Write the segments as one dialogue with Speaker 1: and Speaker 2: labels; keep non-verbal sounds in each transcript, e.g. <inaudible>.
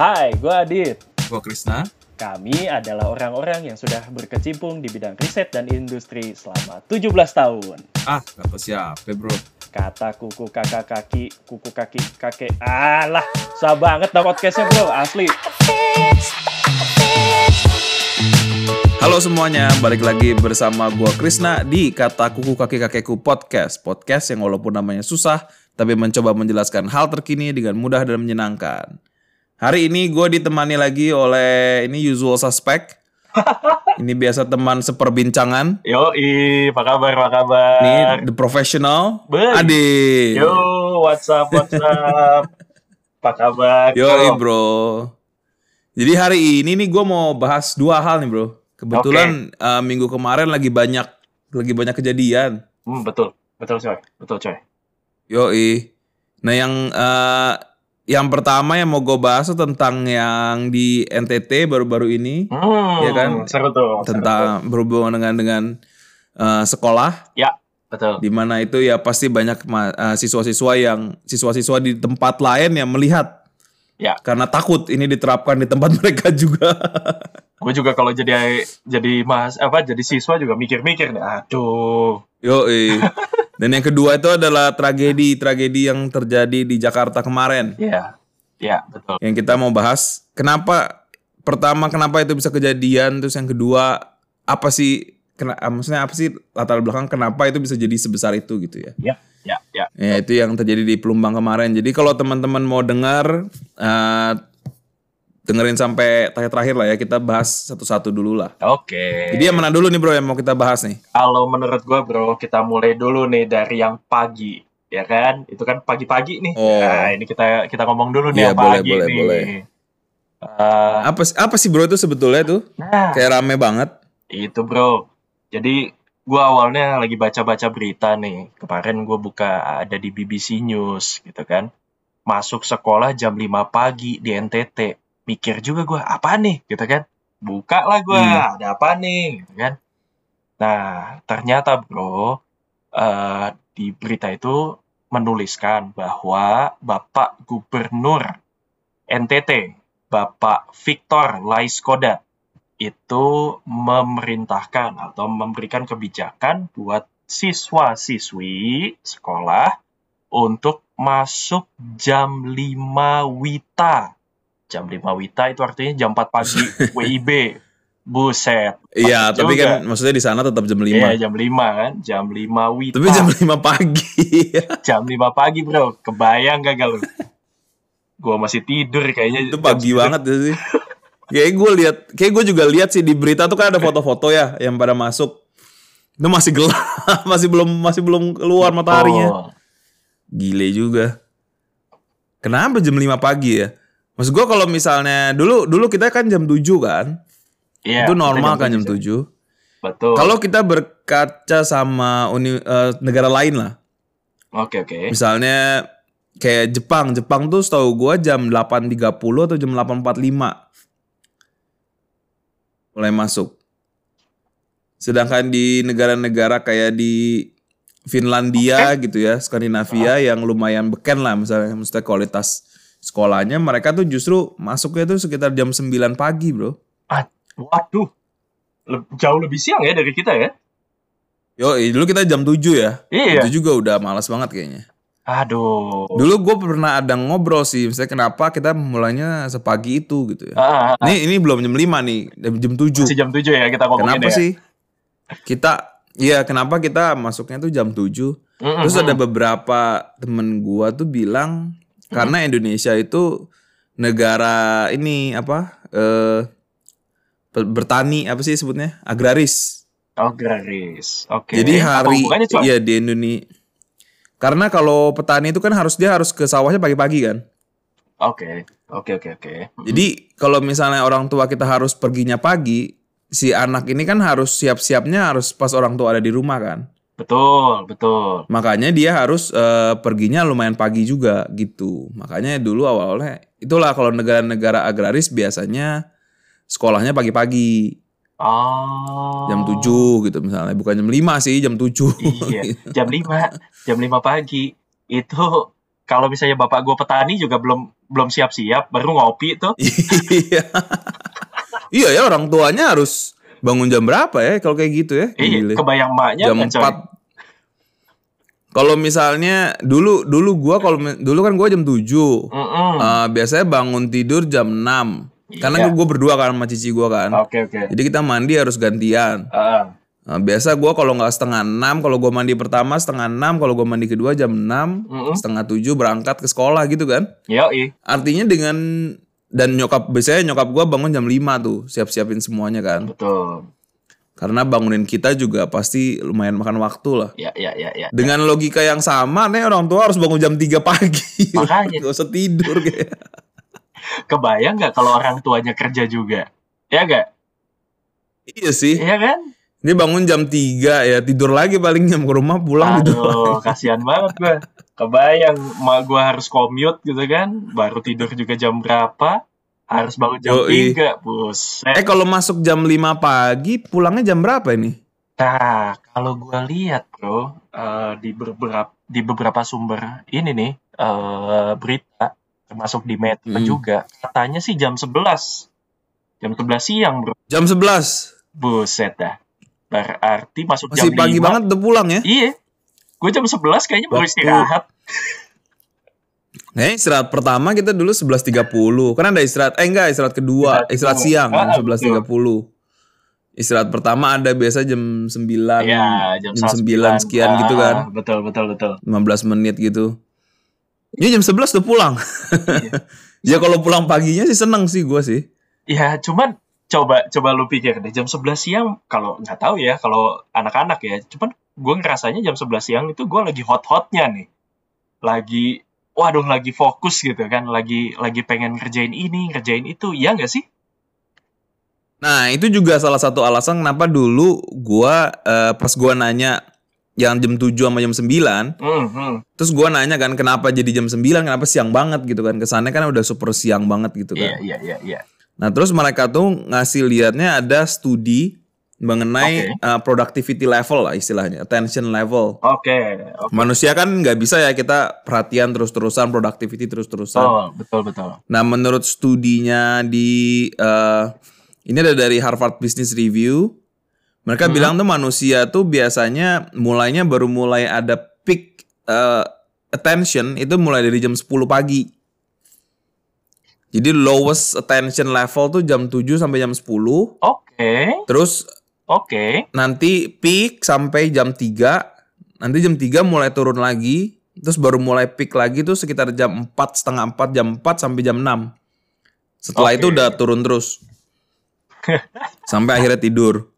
Speaker 1: Hai, gue Adit.
Speaker 2: Gue Krisna.
Speaker 1: Kami adalah orang-orang yang sudah berkecimpung di bidang riset dan industri selama 17 tahun.
Speaker 2: Ah, kata siapa bro?
Speaker 1: Kata kuku kakak kaki, kuku kaki kakek. Alah, susah banget dah podcastnya bro, asli.
Speaker 2: Halo semuanya, balik lagi bersama gue Krisna di Kata Kuku Kaki Kakekku Podcast. Podcast yang walaupun namanya susah, tapi mencoba menjelaskan hal terkini dengan mudah dan menyenangkan. Hari ini gue ditemani lagi oleh ini usual suspect. <laughs> ini biasa teman seperbincangan.
Speaker 1: Yo, apa kabar, apa kabar?
Speaker 2: Ini the professional.
Speaker 1: Beuh.
Speaker 2: Adi.
Speaker 1: Yo, what's up, what's up? <laughs> apa kabar?
Speaker 2: Yo, bro. Jadi hari ini nih gue mau bahas dua hal nih bro. Kebetulan uh, minggu kemarin lagi banyak lagi banyak kejadian.
Speaker 1: Hmm, betul, betul coy, betul coy.
Speaker 2: Yo, Nah yang uh, yang pertama yang mau gue bahas tuh tentang yang di NTT baru-baru ini,
Speaker 1: Hmm,
Speaker 2: ya kan?
Speaker 1: Seru tuh.
Speaker 2: Tentang berhubungan dengan dengan uh, sekolah.
Speaker 1: Ya, betul.
Speaker 2: Di mana itu ya pasti banyak uh, siswa-siswa yang siswa-siswa di tempat lain yang melihat.
Speaker 1: Ya.
Speaker 2: Karena takut ini diterapkan di tempat <laughs> mereka juga.
Speaker 1: gue juga kalau jadi jadi mas apa jadi siswa juga mikir-mikir nih. Aduh.
Speaker 2: Yo, <laughs> Dan yang kedua itu adalah tragedi-tragedi yang terjadi di Jakarta kemarin.
Speaker 1: Iya, iya betul.
Speaker 2: Yang kita mau bahas, kenapa pertama kenapa itu bisa kejadian, terus yang kedua apa sih, kena, maksudnya apa sih latar belakang kenapa itu bisa jadi sebesar itu gitu ya?
Speaker 1: Iya, iya, iya.
Speaker 2: Ya itu yang terjadi di Pelumbang kemarin. Jadi kalau teman-teman mau dengar, uh, dengerin sampai terakhir-terakhir lah ya kita bahas satu-satu dulu lah.
Speaker 1: Oke.
Speaker 2: Jadi yang mana dulu nih bro yang mau kita bahas nih?
Speaker 1: Kalau menurut gue bro, kita mulai dulu nih dari yang pagi, ya kan? Itu kan pagi-pagi nih.
Speaker 2: Oh.
Speaker 1: Nah, ini kita kita ngomong dulu nih yang
Speaker 2: boleh,
Speaker 1: pagi
Speaker 2: boleh,
Speaker 1: nih.
Speaker 2: boleh.
Speaker 1: Eh,
Speaker 2: Apa sih- apa sih bro itu sebetulnya tuh?
Speaker 1: nah,
Speaker 2: Kayak rame banget.
Speaker 1: itu bro. Jadi gue awalnya lagi baca-baca berita nih. Kemarin gue buka ada di BBC News gitu kan. Masuk sekolah jam 5 pagi di NTT. Mikir juga gue, apa nih gitu kan. Buka lah gue,
Speaker 2: Hmm.
Speaker 1: ada apa nih gitu kan. Nah, ternyata bro, eh, di berita itu menuliskan bahwa Bapak Gubernur NTT, Bapak Victor Laiskodat, itu memerintahkan atau memberikan kebijakan buat siswa-siswi sekolah untuk masuk jam 5 WITA. Jam 5 WITA itu artinya jam 4 pagi <laughs> WIB. Buset.
Speaker 2: Iya, tapi
Speaker 1: juga.
Speaker 2: kan maksudnya di sana tetap jam 5.
Speaker 1: Iya, jam 5 kan. Jam 5 WITA.
Speaker 2: Tapi jam 5 pagi. <laughs>
Speaker 1: jam 5 pagi, Bro. Kebayang gak lu? Gua masih tidur kayaknya.
Speaker 2: itu pagi
Speaker 1: segitu.
Speaker 2: banget ya sih. Kayak gue lihat, kayak gue juga lihat sih di berita tuh kan ada foto-foto ya yang pada masuk. Itu masih gelap, <laughs> masih belum masih belum keluar mataharinya.
Speaker 1: Oh.
Speaker 2: Gile juga. Kenapa jam 5 pagi ya? Maksud gue kalau misalnya dulu dulu kita kan jam 7 kan.
Speaker 1: Iya,
Speaker 2: itu normal kan jam
Speaker 1: tujuh.
Speaker 2: 7.
Speaker 1: Betul.
Speaker 2: Kalau kita berkaca sama uni, eh, negara lain lah.
Speaker 1: Oke, oke.
Speaker 2: Misalnya kayak Jepang, Jepang tuh setahu gua jam 8.30 atau jam 8.45 mulai masuk. Sedangkan di negara-negara kayak di Finlandia gitu ya, Skandinavia yang lumayan beken lah misalnya, maksudnya kualitas sekolahnya mereka tuh justru masuknya tuh sekitar jam 9 pagi, Bro.
Speaker 1: Waduh. Jauh lebih siang ya dari kita ya?
Speaker 2: Yo, dulu kita jam 7 ya.
Speaker 1: Iya.
Speaker 2: Itu juga udah malas banget kayaknya.
Speaker 1: Aduh.
Speaker 2: Dulu gue pernah ada ngobrol sih, misalnya kenapa kita mulainya sepagi itu gitu ya.
Speaker 1: Ah, ah, ah.
Speaker 2: Ini ini belum jam 5 nih, jam 7.
Speaker 1: Masih jam 7 ya kita ngomongin
Speaker 2: Kenapa
Speaker 1: ya.
Speaker 2: sih? Kita iya, kenapa kita masuknya tuh jam 7?
Speaker 1: Mm-mm.
Speaker 2: Terus ada beberapa temen gua tuh bilang <laughs> karena Indonesia itu negara ini apa? eh ber- bertani apa sih sebutnya? Agraris.
Speaker 1: Oh, gratis. Oke.
Speaker 2: Jadi
Speaker 1: Apa
Speaker 2: hari iya di Indonesia karena kalau petani itu kan harus dia harus ke sawahnya pagi-pagi kan.
Speaker 1: Oke. Oke, oke, oke.
Speaker 2: Jadi kalau misalnya orang tua kita harus perginya pagi, si anak ini kan harus siap-siapnya harus pas orang tua ada di rumah kan.
Speaker 1: Betul, betul.
Speaker 2: Makanya dia harus eh, perginya lumayan pagi juga gitu. Makanya dulu awalnya itulah kalau negara-negara agraris biasanya sekolahnya pagi-pagi.
Speaker 1: Oh.
Speaker 2: Jam 7 gitu misalnya, bukan jam 5 sih, jam 7.
Speaker 1: Iya, <laughs> jam 5, jam 5 pagi itu kalau misalnya bapak gue petani juga belum belum siap-siap, baru ngopi tuh.
Speaker 2: Iya. <laughs> iya ya orang tuanya harus bangun jam berapa ya kalau kayak gitu ya?
Speaker 1: Iya,
Speaker 2: Gile.
Speaker 1: kebayang maknya
Speaker 2: jam
Speaker 1: kan, coy.
Speaker 2: 4 Kalau misalnya dulu dulu gua kalau dulu kan gua jam 7.
Speaker 1: Mm-mm.
Speaker 2: Eh, biasanya bangun tidur jam 6. Karena
Speaker 1: Iya.
Speaker 2: gue berdua kan sama cici gua kan.
Speaker 1: Oke oke.
Speaker 2: Jadi kita mandi harus gantian.
Speaker 1: Ah,
Speaker 2: Nah, biasa gua kalau nggak setengah 6, kalau gua mandi pertama setengah 6, kalau gua mandi kedua jam 6,
Speaker 1: Mm-mm.
Speaker 2: setengah 7 berangkat ke sekolah gitu kan.
Speaker 1: Yoi.
Speaker 2: Artinya dengan dan nyokap biasanya nyokap gua bangun jam 5 tuh, siap-siapin semuanya kan.
Speaker 1: Betul.
Speaker 2: Karena bangunin kita juga pasti lumayan makan waktu lah.
Speaker 1: Ya ya ya ya.
Speaker 2: Dengan logika yang sama nih orang tua harus bangun jam 3 pagi.
Speaker 1: Makanya. <laughs>
Speaker 2: Gak usah tidur kayak.
Speaker 1: Kebayang nggak kalau orang tuanya kerja juga? Ya nggak?
Speaker 2: iya sih.
Speaker 1: Iya kan?
Speaker 2: Ini bangun jam 3 ya tidur lagi paling jam ke rumah pulang tidur.
Speaker 1: Aduh, kasihan banget gue. Kebayang, mak gue harus commute gitu kan, baru tidur juga jam berapa, harus bangun jam
Speaker 2: Yoi.
Speaker 1: 3, buset.
Speaker 2: Eh kalau masuk jam 5 pagi pulangnya jam berapa ini?
Speaker 1: Nah, kalau gue lihat bro, eh, di beberapa di beberapa sumber ini nih eh, berita, termasuk di Metro
Speaker 2: Hmm.
Speaker 1: juga, katanya sih jam 11, jam 11 siang bro,
Speaker 2: Jam 11.
Speaker 1: buset dah. Berarti masuk jam
Speaker 2: Masih pagi
Speaker 1: 5.
Speaker 2: banget udah pulang ya.
Speaker 1: Iya, gue jam 11 kayaknya baru istirahat.
Speaker 2: Nah, istirahat pertama kita dulu 11.30. Kan ada istirahat eh enggak, istirahat kedua,
Speaker 1: Istirahat
Speaker 2: istirahat siang
Speaker 1: Ah,
Speaker 2: jam 11.30. Istirahat pertama ada biasa jam 9.
Speaker 1: Iya, jam,
Speaker 2: jam
Speaker 1: setengah
Speaker 2: 9 sekian gitu
Speaker 1: Ah,
Speaker 2: kan.
Speaker 1: Betul, betul, betul.
Speaker 2: 15 menit gitu. Ini jam 11 udah pulang. <laughs> ya kalau pulang paginya sih seneng sih gua sih.
Speaker 1: Ya, cuman coba coba lu pikir deh jam 11 siang kalau nggak tahu ya kalau anak-anak ya, cuman gue ngerasanya jam 11 siang itu gue lagi hot-hotnya nih. Lagi waduh lagi fokus gitu kan, lagi lagi pengen ngerjain ini, ngerjain itu, ya nggak sih?
Speaker 2: Nah, itu juga salah satu alasan kenapa dulu gua eh, pas gua nanya yang jam 7 sama jam 9,
Speaker 1: Hmm, hmm.
Speaker 2: terus gua nanya kan kenapa jadi jam 9, kenapa siang banget gitu kan. Kesannya kan udah super siang banget gitu
Speaker 1: Iya,
Speaker 2: kan.
Speaker 1: iya, iya, iya.
Speaker 2: Nah, terus mereka tuh ngasih liatnya ada studi mengenai
Speaker 1: Oke.
Speaker 2: uh, productivity level lah istilahnya, attention level.
Speaker 1: Oke, oke.
Speaker 2: Manusia kan nggak bisa ya kita perhatian terus-terusan, productivity terus-terusan.
Speaker 1: Betul, betul, betul.
Speaker 2: Nah, menurut studinya di eh, ini ada dari Harvard Business Review, mereka
Speaker 1: Hmm.
Speaker 2: bilang tuh manusia tuh biasanya mulainya baru mulai ada peak eh, attention itu mulai dari jam 10 pagi. Jadi lowest attention level tuh jam 7 sampai jam 10.
Speaker 1: Oke,
Speaker 2: Terus
Speaker 1: oke.
Speaker 2: nanti peak sampai jam 3. Nanti jam 3 mulai turun lagi. Terus baru mulai peak lagi tuh sekitar jam 4, setengah 4, jam 4 sampai jam 6. Setelah
Speaker 1: Oke.
Speaker 2: itu udah turun terus. <laughs> sampai akhirnya tidur.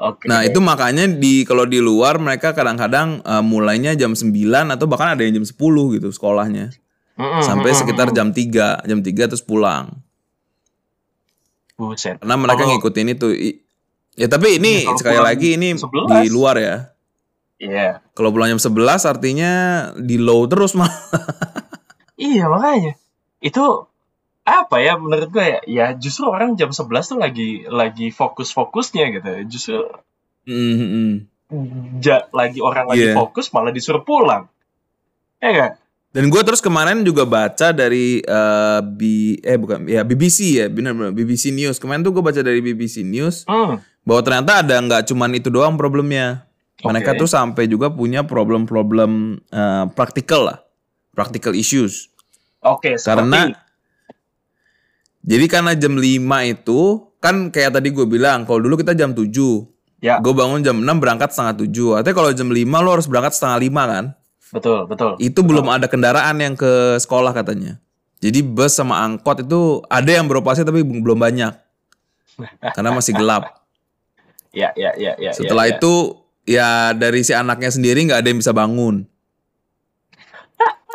Speaker 1: Oke.
Speaker 2: Nah itu makanya di kalau di luar mereka kadang-kadang eh, mulainya jam 9 atau bahkan ada yang jam 10 gitu sekolahnya.
Speaker 1: Mm-mm,
Speaker 2: Sampai
Speaker 1: mm-mm,
Speaker 2: sekitar jam 3. Jam 3 terus pulang.
Speaker 1: Buset.
Speaker 2: Karena mereka
Speaker 1: Kalau-
Speaker 2: ngikutin itu. Ya tapi ini
Speaker 1: Iya, kalau
Speaker 2: sekali lagi ini
Speaker 1: 11.
Speaker 2: di luar ya.
Speaker 1: Iya.
Speaker 2: Kalau pulang jam 11 artinya di low terus mah. <laughs>
Speaker 1: Iya makanya itu apa ya menurut gue ya ya justru orang jam 11 tuh lagi lagi fokus-fokusnya gitu justru
Speaker 2: Mhm.
Speaker 1: ja, lagi orang lagi
Speaker 2: Iya.
Speaker 1: fokus malah disuruh pulang ya gak?
Speaker 2: Dan gue terus kemarin juga baca dari eh, B, eh bukan ya BBC ya benar-benar BBC News. Kemarin tuh gue baca dari BBC News
Speaker 1: Hmm.
Speaker 2: Bahwa ternyata ada nggak cuman itu doang problemnya. Mereka
Speaker 1: Oke.
Speaker 2: tuh sampai juga punya problem-problem eh, praktikal lah, practical issues.
Speaker 1: Oke
Speaker 2: Karena
Speaker 1: seperti
Speaker 2: jadi karena jam 5 itu kan kayak tadi gue bilang kalau dulu kita jam 7
Speaker 1: ya.
Speaker 2: Gue bangun jam 6 berangkat setengah 7 Artinya kalau jam 5 lo harus berangkat setengah 5 kan?
Speaker 1: Betul betul.
Speaker 2: Itu belum ada kendaraan yang ke sekolah katanya. Jadi bus sama angkot itu ada yang beroperasi tapi belum banyak. Karena masih gelap
Speaker 1: ya ya ya ya
Speaker 2: Setelah
Speaker 1: ya, ya.
Speaker 2: itu ya dari si anaknya sendiri nggak ada yang bisa bangun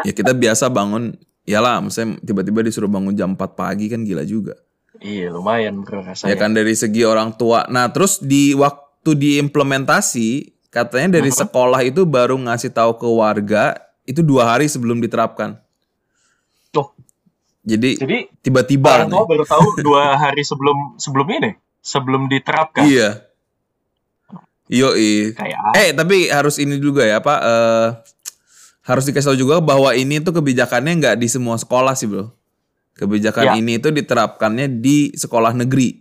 Speaker 2: Ya kita biasa bangun Iyalah, misalnya tiba-tiba disuruh bangun jam 4 pagi kan gila juga.
Speaker 1: iya lumayan bro rasanya
Speaker 2: Ya kan dari segi orang tua. Nah, terus di waktu diimplementasi katanya dari sekolah itu baru ngasih tahu ke warga itu dua hari sebelum diterapkan.
Speaker 1: Tuh.
Speaker 2: Jadi
Speaker 1: jadi
Speaker 2: tiba-tiba
Speaker 1: orang tua baru tahu dua hari sebelum sebelum ini sebelum diterapkan
Speaker 2: Iya. Yoi.
Speaker 1: kayak
Speaker 2: Eh, tapi harus ini juga ya, Pak. eh harus dikasih tahu juga bahwa ini tuh kebijakannya nggak di semua sekolah sih bro. Kebijakan
Speaker 1: Ya.
Speaker 2: ini tuh diterapkannya di sekolah negeri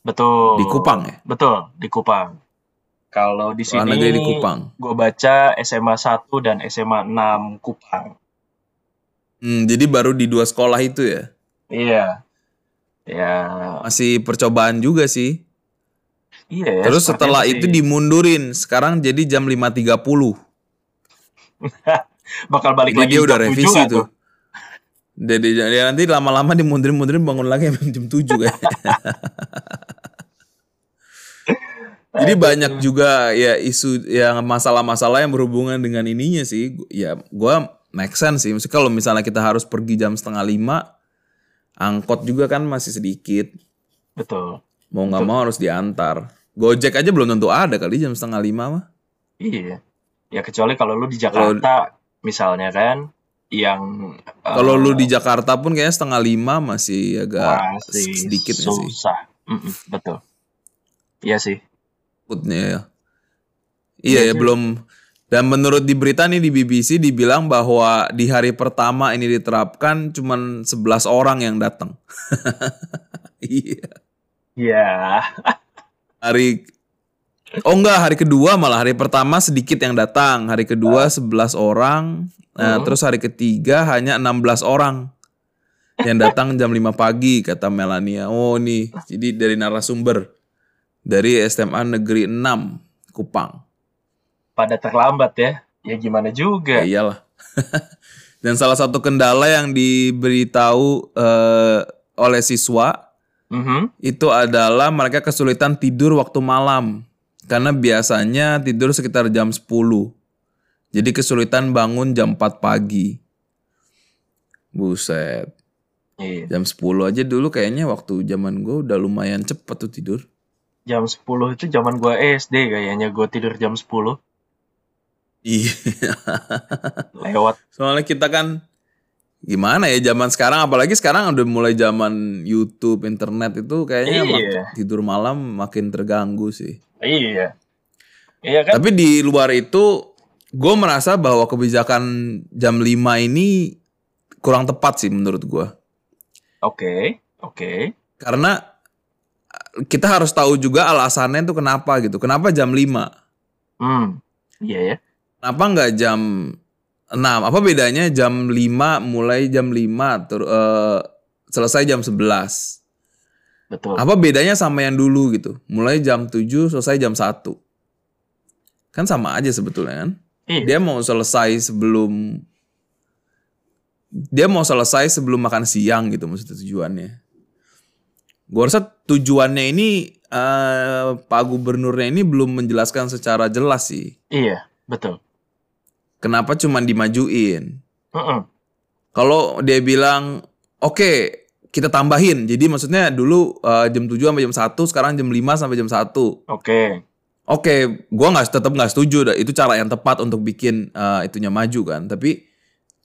Speaker 1: Betul.
Speaker 2: di Kupang ya.
Speaker 1: Betul, di Kupang. Kalau di
Speaker 2: Sekolah
Speaker 1: sini
Speaker 2: negeri di Kupang.
Speaker 1: gue baca SMA 1 dan SMA 6 Kupang.
Speaker 2: Hmm, jadi baru di dua sekolah itu ya.
Speaker 1: Iya. Ya,
Speaker 2: Masih percobaan juga sih.
Speaker 1: Iya ya.
Speaker 2: Terus setelah itu
Speaker 1: sih.
Speaker 2: dimundurin, sekarang jadi jam 5.30. <laughs>
Speaker 1: bakal balik
Speaker 2: Jadi
Speaker 1: lagi
Speaker 2: dia udah
Speaker 1: jam 7
Speaker 2: revisi tuh. Jadi ya nanti lama-lama dimundurin-mundurin bangun lagi <laughs> jam 7 kayak. <laughs> Jadi banyak juga ya isu yang masalah-masalah yang berhubungan dengan ininya sih. Ya gua make sense sih. Maksudnya kalau misalnya kita harus pergi jam setengah lima, angkot juga kan masih sedikit.
Speaker 1: Betul.
Speaker 2: Mau nggak mau harus diantar. Gojek aja belum tentu ada kali jam setengah lima mah.
Speaker 1: Iya. Ya kecuali kalau lu di Jakarta misalnya kan yang
Speaker 2: Kalau
Speaker 1: eh,
Speaker 2: lu di Jakarta pun kayaknya setengah lima masih agak
Speaker 1: masih
Speaker 2: sedikit nggak sih.
Speaker 1: susah. Mm-mm, betul. Iya sih.
Speaker 2: Outputnya ya. Iya
Speaker 1: Iya
Speaker 2: ya belum. Dan menurut di berita nih di BBC dibilang bahwa di hari pertama ini diterapkan cuman 11 orang yang datang. <laughs> Iya.
Speaker 1: Iya. <laughs>
Speaker 2: Hari Oh enggak, hari kedua malah hari pertama sedikit yang datang, hari kedua 11 orang. Nah,
Speaker 1: Hmm.
Speaker 2: terus hari ketiga hanya 16 orang yang datang jam 5 pagi kata Melania. Oh nih, jadi dari narasumber dari SMA Negeri 6 Kupang.
Speaker 1: Pada terlambat ya. Ya gimana juga.
Speaker 2: Ya iyalah. <laughs> Dan salah satu kendala yang diberitahu eh, oleh siswa
Speaker 1: Mhm.
Speaker 2: itu adalah mereka kesulitan tidur waktu malam. Karena biasanya tidur sekitar jam 10. Jadi kesulitan bangun jam 4 pagi. Buset.
Speaker 1: Iya.
Speaker 2: Jam 10 aja dulu kayaknya waktu zaman gue udah lumayan cepet tuh tidur.
Speaker 1: Jam 10 itu zaman gua SD kayaknya gua tidur jam 10
Speaker 2: Iya. <laughs>
Speaker 1: lewat.
Speaker 2: Soalnya kita kan gimana ya zaman sekarang apalagi sekarang udah mulai zaman YouTube, internet itu kayaknya mak-
Speaker 1: Iya.
Speaker 2: tidur malam makin terganggu sih.
Speaker 1: Iya. Iya kan?
Speaker 2: Tapi di luar itu gue merasa bahwa kebijakan jam 5 ini kurang tepat sih menurut gue.
Speaker 1: Oke. Oke.
Speaker 2: Karena eh, kita harus tahu juga alasannya itu kenapa gitu. Kenapa jam 5?
Speaker 1: Hmm. Iya ya.
Speaker 2: Kenapa nggak jam 6? Apa bedanya jam 5 mulai jam 5 ter, eh, selesai jam 11?
Speaker 1: Betul.
Speaker 2: Apa bedanya sama yang dulu gitu? Mulai jam 7 selesai jam 1. Kan sama aja sebetulnya kan?
Speaker 1: Iya.
Speaker 2: Dia mau selesai sebelum dia mau selesai sebelum makan siang gitu maksudnya tujuannya. Gue rasa tujuannya ini eh, Pak Gubernurnya ini belum menjelaskan secara jelas sih.
Speaker 1: Iya. Betul.
Speaker 2: Kenapa cuman dimajuin?
Speaker 1: Mm-mm.
Speaker 2: Kalau dia bilang oke kita tambahin. Jadi maksudnya dulu eh, jam 7 sampai jam 1, sekarang jam 5 sampai jam 1.
Speaker 1: Oke.
Speaker 2: Oke, gua nggak tetap nggak setuju. Itu cara yang tepat untuk bikin eh, itunya maju kan. Tapi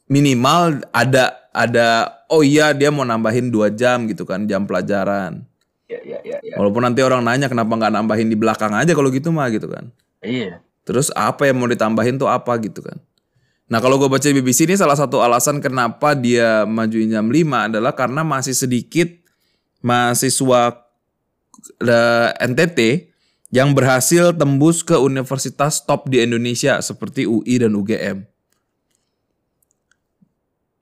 Speaker 2: minimal ada ada oh iya dia mau nambahin dua jam gitu kan jam pelajaran.
Speaker 1: Iya, iya, iya, iya.
Speaker 2: Walaupun nanti orang nanya kenapa nggak nambahin di belakang aja kalau gitu mah gitu kan.
Speaker 1: Iya.
Speaker 2: Terus apa yang mau ditambahin tuh apa gitu kan. Nah kalau gue baca di BBC ini salah satu alasan kenapa dia majuin jam 5 adalah karena masih sedikit mahasiswa eh, NTT yang berhasil tembus ke universitas top di Indonesia seperti UI dan UGM.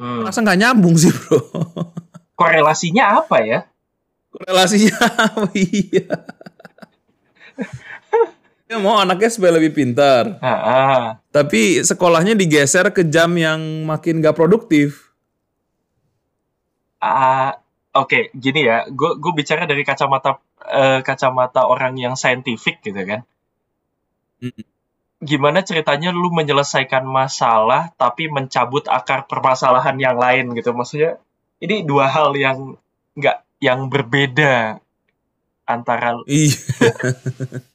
Speaker 1: Hmm.
Speaker 2: Masa nggak nyambung sih bro?
Speaker 1: Korelasinya apa ya?
Speaker 2: Relasinya apa? <laughs> iya. Dia mau anaknya supaya lebih pintar.
Speaker 1: Ah, ah.
Speaker 2: Tapi sekolahnya digeser ke jam yang makin gak produktif.
Speaker 1: Ah, oke, gini ya. Gue gue bicara dari kacamata eh, kacamata orang yang saintifik gitu kan.
Speaker 2: Mm.
Speaker 1: Gimana ceritanya lu menyelesaikan masalah tapi mencabut akar permasalahan yang lain gitu? Maksudnya ini dua hal yang nggak yang berbeda antara
Speaker 2: Iya. <laughs>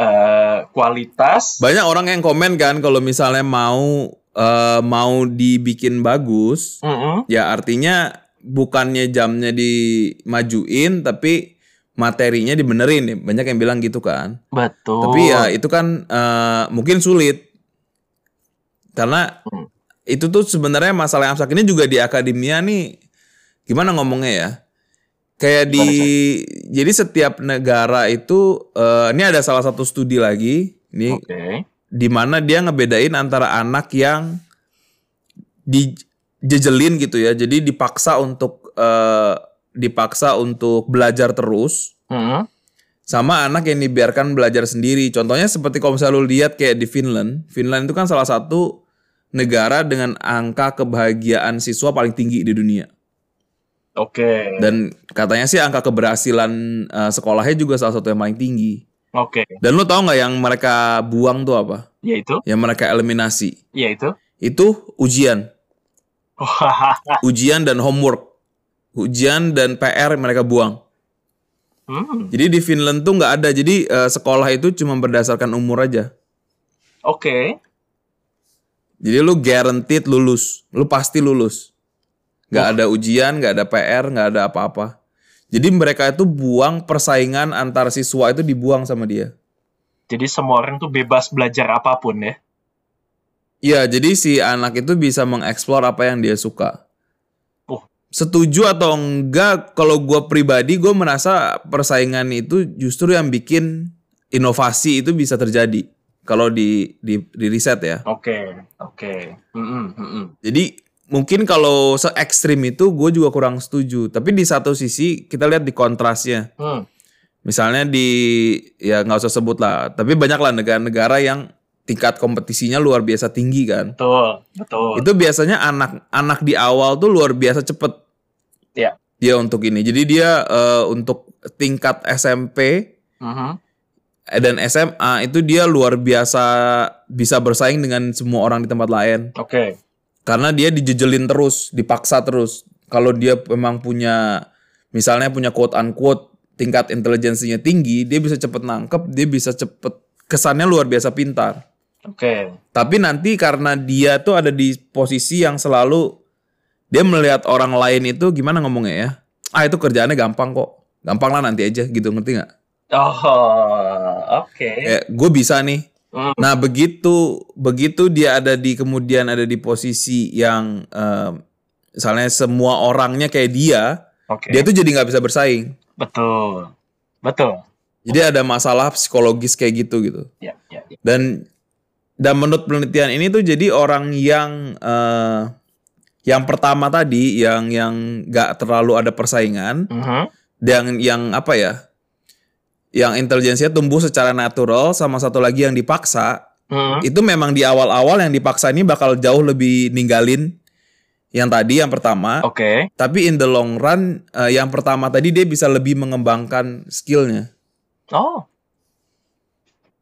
Speaker 1: eh, kualitas.
Speaker 2: Banyak orang yang komen kan kalau misalnya mau eh, mau dibikin bagus,
Speaker 1: Mm-mm.
Speaker 2: ya artinya bukannya jamnya dimajuin tapi materinya dibenerin. Banyak yang bilang gitu kan.
Speaker 1: Betul.
Speaker 2: Tapi ya itu kan eh, mungkin sulit. Karena
Speaker 1: Hmm.
Speaker 2: itu tuh sebenarnya masalah yang abstrak ini juga di akademia nih gimana ngomongnya ya? Kayak di jadi setiap negara itu eh, ini ada salah satu studi lagi ini
Speaker 1: Oke.
Speaker 2: di mana dia ngebedain antara anak yang dijejelin gitu ya. Jadi dipaksa untuk eh, dipaksa untuk belajar terus
Speaker 1: Hmm.
Speaker 2: sama anak yang dibiarkan belajar sendiri. Contohnya seperti kalau misalnya lu lihat kayak di Finland. Finland itu kan salah satu negara dengan angka kebahagiaan siswa paling tinggi di dunia.
Speaker 1: Oke.
Speaker 2: Dan katanya sih angka keberhasilan eh, sekolahnya juga salah satu yang paling tinggi.
Speaker 1: Oke.
Speaker 2: Dan lu tahu nggak yang mereka buang tuh apa?
Speaker 1: Yaitu,
Speaker 2: Yang mereka eliminasi.
Speaker 1: yaitu.
Speaker 2: Itu ujian. <laughs> Ujian dan homework. Ujian dan PR mereka buang.
Speaker 1: Hmm.
Speaker 2: Jadi di Finland tuh nggak ada. Jadi eh, sekolah itu cuma berdasarkan umur aja.
Speaker 1: Oke.
Speaker 2: Jadi lu guaranteed lulus. Lu pasti lulus. Nggak ada ujian, nggak ada PR, nggak ada apa-apa. Jadi mereka itu buang persaingan antar siswa itu dibuang sama dia.
Speaker 1: Jadi semua orang tuh bebas belajar apa pun ya.
Speaker 2: Iya, jadi si anak itu bisa mengeksplor apa yang dia suka.
Speaker 1: Oh.
Speaker 2: Setuju atau enggak? Kalau gue pribadi, gue merasa persaingan itu justru yang bikin inovasi itu bisa terjadi. Kalau di, di, di riset ya.
Speaker 1: Oke. Oke. Mm-mm, mm-mm.
Speaker 2: Jadi mungkin kalau se ekstrim itu gue juga kurang setuju. Tapi di satu sisi kita lihat di kontrasnya.
Speaker 1: Hmm.
Speaker 2: Misalnya di ya nggak usah sebut lah. Tapi banyak lah negara-negara yang tingkat kompetisinya luar biasa tinggi kan.
Speaker 1: Betul. Betul.
Speaker 2: Itu biasanya anak-anak di awal tuh luar biasa cepet.
Speaker 1: Iya.
Speaker 2: Dia untuk ini. Jadi dia eh, untuk tingkat SMP
Speaker 1: Mhm.
Speaker 2: dan SMA itu dia luar biasa bisa bersaing dengan semua orang di tempat lain.
Speaker 1: Oke.
Speaker 2: Karena dia dijejelin terus, dipaksa terus. Kalau dia memang punya, misalnya punya quote unquote tingkat intelijensinya tinggi, dia bisa cepet nangkep, dia bisa cepet kesannya luar biasa pintar.
Speaker 1: Oke.
Speaker 2: Tapi nanti karena dia tuh ada di posisi yang selalu dia melihat orang lain itu gimana ngomongnya ya? Ah itu kerjaannya gampang kok, gampang lah nanti aja gitu ngerti nggak?
Speaker 1: Oh, oke.
Speaker 2: Kayak gue bisa nih.
Speaker 1: Hmm.
Speaker 2: Nah begitu begitu dia ada di kemudian ada di posisi yang eh, misalnya semua orangnya kayak dia,
Speaker 1: Oke.
Speaker 2: dia tuh jadi nggak bisa bersaing.
Speaker 1: Betul. Betul.
Speaker 2: Jadi ada masalah psikologis kayak gitu gitu.
Speaker 1: Ya, ya, ya.
Speaker 2: Dan dan menurut penelitian ini tuh jadi orang yang eh, yang pertama tadi yang yang nggak terlalu ada persaingan,
Speaker 1: Mhm.
Speaker 2: dan yang apa ya? Yang intelijensinya tumbuh secara natural sama satu lagi yang dipaksa
Speaker 1: Mhm.
Speaker 2: itu memang di awal-awal yang dipaksa ini bakal jauh lebih ninggalin yang tadi yang pertama.
Speaker 1: Oke.
Speaker 2: Tapi in the long run eh, yang pertama tadi dia bisa lebih mengembangkan skillnya.
Speaker 1: Oh,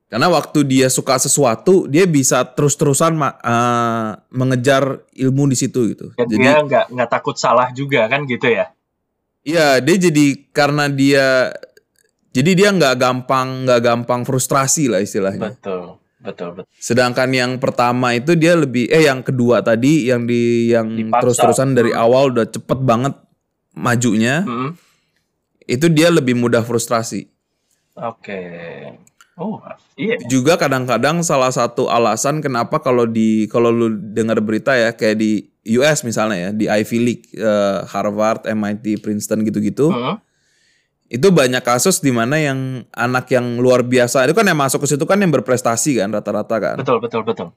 Speaker 2: Karena waktu dia suka sesuatu dia bisa terus-terusan eh, mengejar ilmu di situ gitu.
Speaker 1: dan
Speaker 2: Jadi
Speaker 1: dia nggak nggak takut salah juga kan gitu ya?
Speaker 2: iya dia jadi karena dia jadi dia nggak gampang nggak gampang frustrasi lah istilahnya.
Speaker 1: Betul. Betul. Betul.
Speaker 2: Sedangkan yang pertama itu dia lebih eh yang kedua tadi yang di yang terus-terusan dari awal udah cepet banget majunya
Speaker 1: Mhm.
Speaker 2: itu dia lebih mudah frustrasi.
Speaker 1: Oke. Oh, iya.
Speaker 2: Juga kadang-kadang salah satu alasan kenapa kalau di kalau lu dengar berita ya kayak di US misalnya ya di Ivy League eh, Harvard, MIT, Princeton gitu-gitu
Speaker 1: Mhm.
Speaker 2: Itu banyak kasus di mana yang anak yang luar biasa itu kan yang masuk ke situ kan yang berprestasi kan rata-rata kan.
Speaker 1: Betul. Betul. Betul.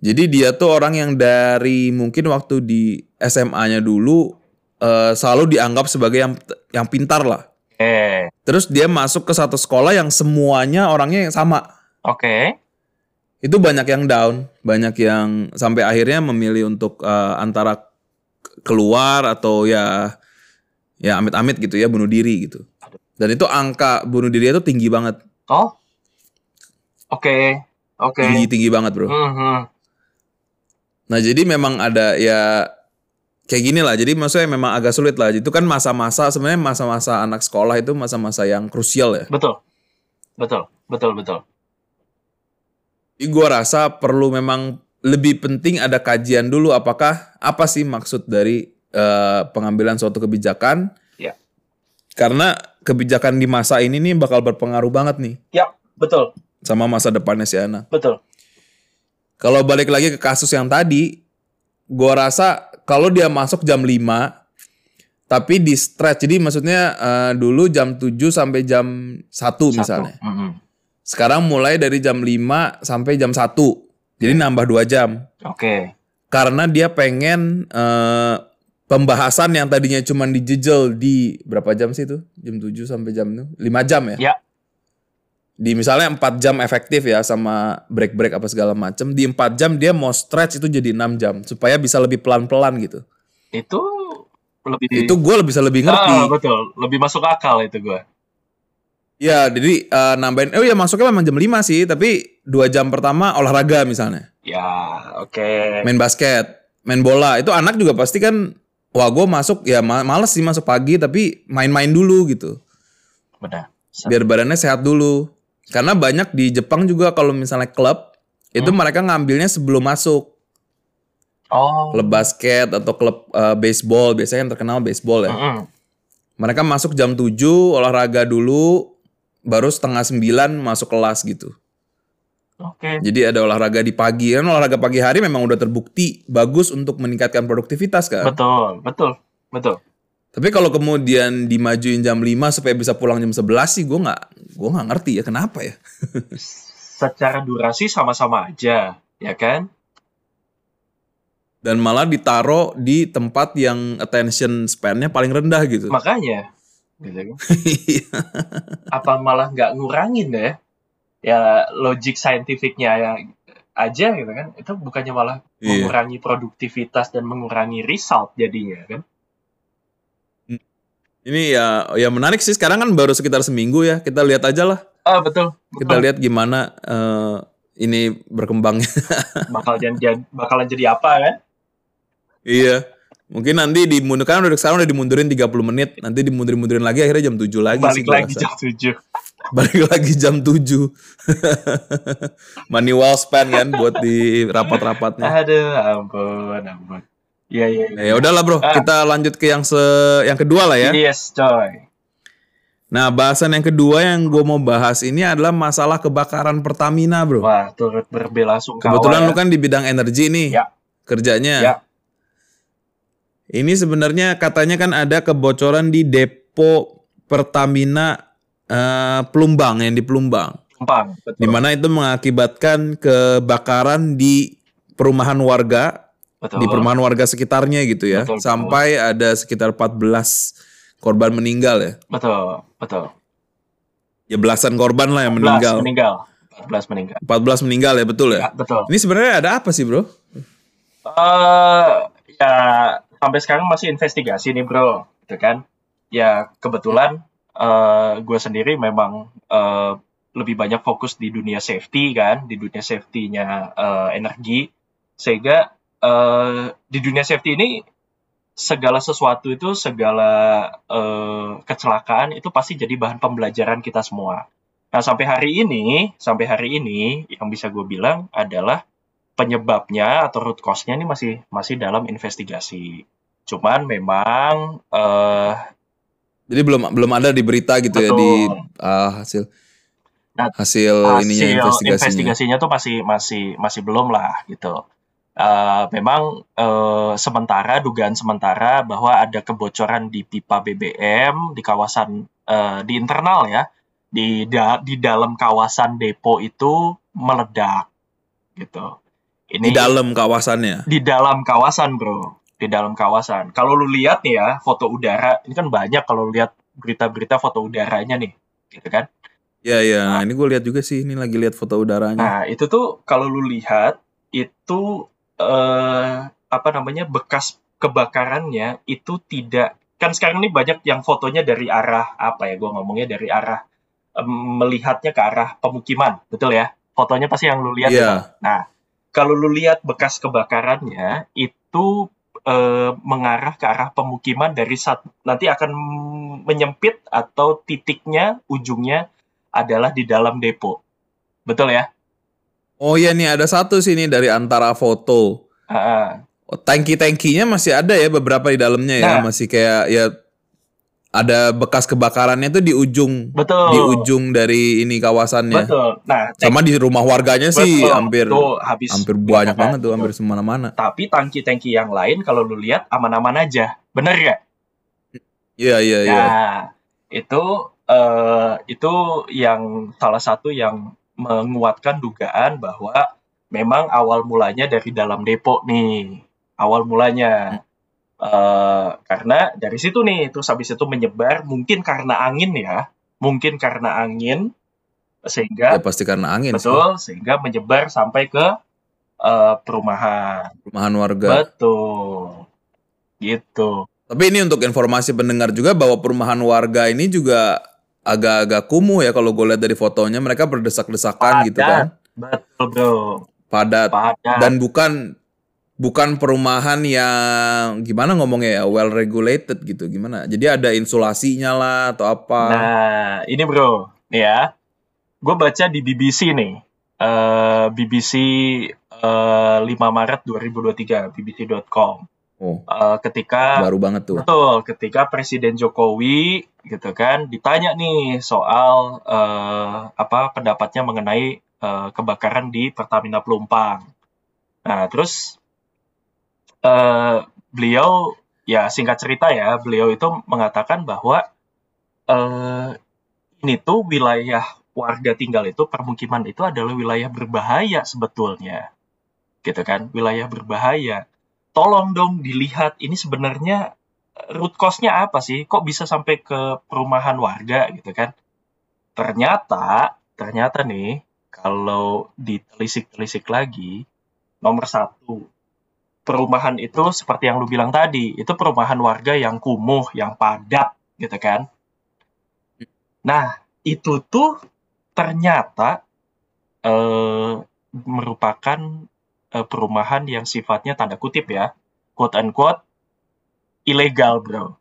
Speaker 2: Jadi dia tuh orang yang dari mungkin waktu di SMA-nya dulu eh, selalu dianggap sebagai yang yang pintar lah.
Speaker 1: Eh.
Speaker 2: Terus dia masuk ke satu sekolah yang semuanya orangnya yang sama.
Speaker 1: Oke.
Speaker 2: Itu banyak yang down, banyak yang sampai akhirnya memilih untuk eh, antara keluar atau ya ya amit-amit gitu ya bunuh diri gitu. Dan itu angka bunuh diri itu tinggi banget,
Speaker 1: Oh. Oke. Oke.
Speaker 2: tinggi tinggi banget bro.
Speaker 1: Mhm.
Speaker 2: Nah jadi memang ada ya kayak gini lah. Jadi maksudnya memang agak sulit lah. Itu kan masa-masa sebenarnya masa-masa anak sekolah itu masa-masa yang krusial ya.
Speaker 1: Betul. Betul. Betul. Betul.
Speaker 2: Jadi gue rasa perlu memang lebih penting ada kajian dulu apakah apa sih maksud dari eh, pengambilan suatu kebijakan.
Speaker 1: Ya.
Speaker 2: Karena kebijakan di masa ini nih bakal berpengaruh banget nih
Speaker 1: Ya. Betul.
Speaker 2: sama masa depannya si anak.
Speaker 1: Betul.
Speaker 2: Kalau balik lagi ke kasus yang tadi, gua rasa kalau dia masuk jam 5 tapi di stretch. Jadi maksudnya eh, dulu jam 7 sampai jam 1 misalnya.
Speaker 1: Satu. Mm-mm.
Speaker 2: Sekarang mulai dari jam 5 sampai jam 1. Jadi nambah 2 jam.
Speaker 1: Oke.
Speaker 2: Karena dia pengen eh, pembahasan yang tadinya cuma dijejel di berapa jam sih itu? Jam 7 sampai jam itu? 5 jam ya?
Speaker 1: Ya.
Speaker 2: Di misalnya 4 jam efektif ya sama break-break apa segala macem. Di 4 jam dia mau stretch itu jadi 6 jam supaya bisa lebih pelan-pelan gitu.
Speaker 1: Itu lebih
Speaker 2: Itu gue bisa lebih ngerti.
Speaker 1: Ah, betul. Lebih masuk akal itu gue.
Speaker 2: Ya, jadi eh, nambahin. Oh ya masuknya memang jam 5 sih, tapi dua jam pertama olahraga misalnya,
Speaker 1: Ya, oke.
Speaker 2: main basket, main bola. Itu anak juga pasti kan, wah gue masuk ya ma- males sih masuk pagi, tapi main-main dulu gitu,
Speaker 1: Benar.
Speaker 2: biar badannya sehat dulu. Karena banyak di Jepang juga kalau misalnya klub itu mereka ngambilnya sebelum masuk
Speaker 1: Oh.
Speaker 2: klub basket atau klub eh, baseball biasanya yang terkenal baseball ya.
Speaker 1: Mm-mm.
Speaker 2: Mereka masuk jam 7 olahraga dulu, baru setengah 9 masuk kelas gitu.
Speaker 1: Oke.
Speaker 2: Jadi ada olahraga di pagi. Kan olahraga pagi hari memang udah terbukti bagus untuk meningkatkan produktivitas kan.
Speaker 1: Betul, betul, betul.
Speaker 2: Tapi kalau kemudian dimajuin jam 5 supaya bisa pulang jam 11 sih gue nggak gue nggak ngerti ya kenapa ya. <laughs>
Speaker 1: Secara durasi sama-sama aja, ya kan?
Speaker 2: Dan malah ditaro di tempat yang attention span-nya paling rendah gitu.
Speaker 1: Makanya, gitu kan. <laughs>
Speaker 2: Iya.
Speaker 1: apa malah nggak ngurangin ya? Ya logik saintifiknya ya aja gitu kan. Itu bukannya malah
Speaker 2: Iya.
Speaker 1: mengurangi produktivitas dan mengurangi result jadinya kan?
Speaker 2: Ini ya ya menarik sih sekarang kan baru sekitar seminggu ya. Kita lihat aja lah.
Speaker 1: Ah betul.
Speaker 2: Kita
Speaker 1: betul.
Speaker 2: lihat gimana eh, ini berkembangnya. <laughs>
Speaker 1: bakal jadi bakalan jadi apa kan?
Speaker 2: Iya. Mungkin nanti dimundurkan udah sekarang udah dimundurin 30 menit, nanti dimundurin-mundurin lagi akhirnya jam 7 lagi sih
Speaker 1: Balik
Speaker 2: gua
Speaker 1: lagi jam 7.
Speaker 2: Balik lagi jam 7. <laughs> Money well spent kan buat di rapat-rapatnya.
Speaker 1: Aduh, ampun, ampun. Iya, iya.
Speaker 2: Nah, ya udahlah bro,
Speaker 1: Ah.
Speaker 2: kita lanjut ke yang se yang kedua lah ya.
Speaker 1: Yes, coy.
Speaker 2: Nah, bahasan yang kedua yang gue mau bahas ini adalah masalah kebakaran Pertamina, bro.
Speaker 1: Wah, turut berbela-sungkawa.
Speaker 2: Kebetulan
Speaker 1: ya.
Speaker 2: lu kan di bidang energi nih
Speaker 1: Ya.
Speaker 2: kerjanya.
Speaker 1: Ya.
Speaker 2: Ini sebenarnya katanya kan ada kebocoran di depo Pertamina eh, Pelumbang yang di Pelumbang.
Speaker 1: Gampang, betul.
Speaker 2: Di mana itu mengakibatkan kebakaran di perumahan warga,
Speaker 1: betul.
Speaker 2: di perumahan warga sekitarnya gitu ya.
Speaker 1: Betul, betul.
Speaker 2: Sampai ada sekitar 14 korban meninggal ya.
Speaker 1: Betul, betul.
Speaker 2: Ya belasan korban lah yang
Speaker 1: 14
Speaker 2: meninggal.
Speaker 1: meninggal. 14 meninggal.
Speaker 2: 14 meninggal ya betul ya.
Speaker 1: Ya, betul.
Speaker 2: Ini sebenarnya ada apa sih, Bro?
Speaker 1: eh ya sampai sekarang masih investigasi nih bro, gitu kan? Ya kebetulan eh gue sendiri memang eh, lebih banyak fokus di dunia safety kan, di dunia safety-nya eh, energi, sehingga eh, di dunia safety ini segala sesuatu itu segala eh, kecelakaan itu pasti jadi bahan pembelajaran kita semua. Nah sampai hari ini, sampai hari ini yang bisa gue bilang adalah penyebabnya atau root cause-nya ini masih masih dalam investigasi. Cuman memang eh
Speaker 2: Jadi belum belum ada di berita gitu ya
Speaker 1: Betul.
Speaker 2: di ah, hasil
Speaker 1: Nah,
Speaker 2: hasil, ininya
Speaker 1: hasil
Speaker 2: investigasinya.
Speaker 1: investigasinya tuh masih masih masih belum lah gitu. Eh, memang eh, sementara dugaan sementara bahwa ada kebocoran di pipa BBM di kawasan eh, di internal ya di da- di dalam kawasan depo itu meledak gitu.
Speaker 2: Di dalam kawasannya.
Speaker 1: di dalam kawasan bro di dalam kawasan kalau lu lihat nih ya foto udara ini kan banyak kalau lihat berita-berita foto udaranya nih gitu kan
Speaker 2: Iya iya. Nah, ini gue lihat juga sih. Ini lagi lihat foto udaranya.
Speaker 1: nah itu tuh kalau lu lihat itu eh apa namanya bekas kebakarannya itu tidak kan sekarang ini banyak yang fotonya dari arah apa ya gua ngomongnya dari arah em, melihatnya ke arah pemukiman betul ya fotonya pasti yang lu lihat
Speaker 2: Iya.
Speaker 1: ya. Nah, kalau lu lihat bekas kebakarannya itu eh, mengarah ke arah pemukiman dari saat nanti akan menyempit atau titiknya ujungnya adalah di dalam depo. Betul ya?
Speaker 2: Oh iya nih ada satu sih nih dari antara foto.
Speaker 1: Ah,
Speaker 2: Oh, tangki-tangkinya masih ada ya beberapa di dalamnya ya.
Speaker 1: Nah.
Speaker 2: Masih kayak ya ada bekas kebakarannya tuh di ujung
Speaker 1: Betul.
Speaker 2: di ujung dari ini kawasannya.
Speaker 1: Betul. Nah,
Speaker 2: Sama di rumah warganya sih
Speaker 1: betul.
Speaker 2: hampir
Speaker 1: Tuh, habis
Speaker 2: hampir banyak
Speaker 1: kebakaran.
Speaker 2: banget tuh, hampir semana-mana.
Speaker 1: Tapi tangki-tangki yang lain kalau lu lihat aman-aman aja. Bener ya?
Speaker 2: Iya iya iya.
Speaker 1: Nah, itu eh, itu yang salah satu yang menguatkan dugaan bahwa memang awal mulanya dari dalam depo nih. Awal mulanya. Eh, karena dari situ nih, terus habis itu menyebar mungkin karena angin ya. Mungkin karena angin
Speaker 2: Ya
Speaker 1: sehingga
Speaker 2: pasti karena angin sih.
Speaker 1: betul sehingga menyebar sampai ke eh, perumahan.
Speaker 2: Rumahan warga.
Speaker 1: Betul. Gitu.
Speaker 2: Tapi ini untuk informasi pendengar juga bahwa perumahan warga ini juga agak-agak kumuh ya kalau gue lihat dari fotonya mereka berdesak-desakan gitu kan.
Speaker 1: Betul, Bro.
Speaker 2: Padat
Speaker 1: Padat.
Speaker 2: dan bukan bukan perumahan yang gimana ngomongnya ya well regulated gitu gimana. Jadi ada insulasinya lah atau apa.
Speaker 1: Nah, ini bro, ya. Gue baca di BBC nih. Eh, BBC eh, 5 Maret 2023, bbc.com.
Speaker 2: Oh,
Speaker 1: Eh, ketika
Speaker 2: baru banget tuh.
Speaker 1: betul, ketika Presiden Jokowi gitu kan ditanya nih soal eh, apa pendapatnya mengenai eh, kebakaran di Pertamina Pelumpang. Nah, terus eh, beliau ya singkat cerita ya, beliau itu mengatakan bahwa eh, ini tuh wilayah warga tinggal itu permukiman itu adalah wilayah berbahaya sebetulnya, gitu kan? Wilayah berbahaya. Tolong dong dilihat ini sebenarnya eh, root cause-nya apa sih? Kok bisa sampai ke perumahan warga gitu kan? Ternyata, ternyata nih kalau ditelisik-telisik lagi, nomor satu perumahan itu seperti yang lu bilang tadi, itu perumahan warga yang kumuh, yang padat, gitu kan. Nah, itu tuh ternyata eh, merupakan eh, perumahan yang sifatnya tanda kutip ya, quote unquote, ilegal bro.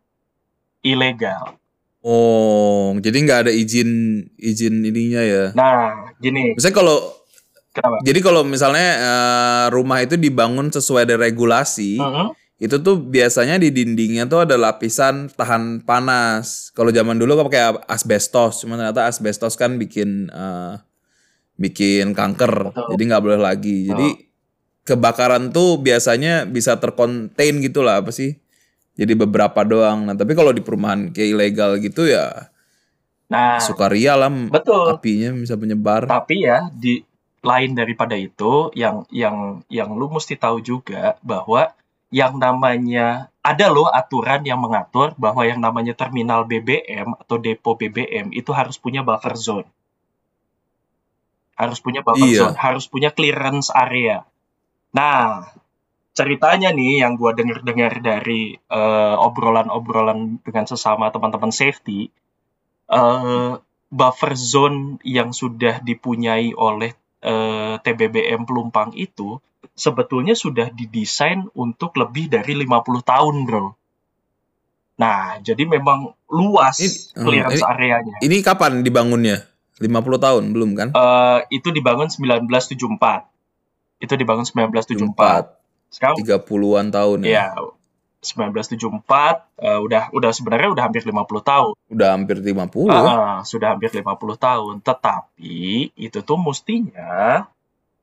Speaker 1: Ilegal.
Speaker 2: Oh, jadi nggak ada izin izin ininya ya.
Speaker 1: Nah, gini,
Speaker 2: Misalnya kalau
Speaker 1: kenapa?
Speaker 2: jadi kalau misalnya eh, rumah itu dibangun sesuai dengan regulasi,
Speaker 1: Mhm.
Speaker 2: itu tuh biasanya di dindingnya tuh ada lapisan tahan panas. Kalau zaman dulu kan pakai asbestos, cuma ternyata asbestos kan bikin eh, bikin kanker,
Speaker 1: Betul.
Speaker 2: jadi nggak boleh lagi. Jadi kebakaran tuh biasanya bisa terkontain gitu lah apa sih? Jadi beberapa doang. Nah tapi kalau di perumahan kayak ilegal gitu ya
Speaker 1: Nah,
Speaker 2: sukaria lah
Speaker 1: betul.
Speaker 2: apinya bisa menyebar.
Speaker 1: Tapi ya di lain daripada itu yang yang yang lu mesti tahu juga bahwa yang namanya ada loh aturan yang mengatur bahwa yang namanya terminal BBM atau depo BBM itu harus punya buffer zone. Harus punya buffer
Speaker 2: Iya.
Speaker 1: zone, harus punya clearance area. Nah, ceritanya nih yang gua denger-dengar dari eh, obrolan-obrolan dengan sesama teman-teman safety eh buffer zone yang sudah dipunyai oleh eh, TBBM Pelumpang itu sebetulnya sudah didesain untuk lebih dari 50 tahun, Bro. Nah, jadi memang luas
Speaker 2: Ini-
Speaker 1: clearance
Speaker 2: ini-
Speaker 1: areanya.
Speaker 2: Ini kapan dibangunnya? 50 tahun belum kan?
Speaker 1: Eh, itu dibangun 1974. Itu dibangun 1974. Sekarang
Speaker 2: 30-an tahun ya.
Speaker 1: ya 1974 eh, udah udah sebenarnya udah hampir 50 tahun.
Speaker 2: Udah hampir 50.
Speaker 1: Ah, sudah hampir 50 tahun. Tetapi itu tuh mestinya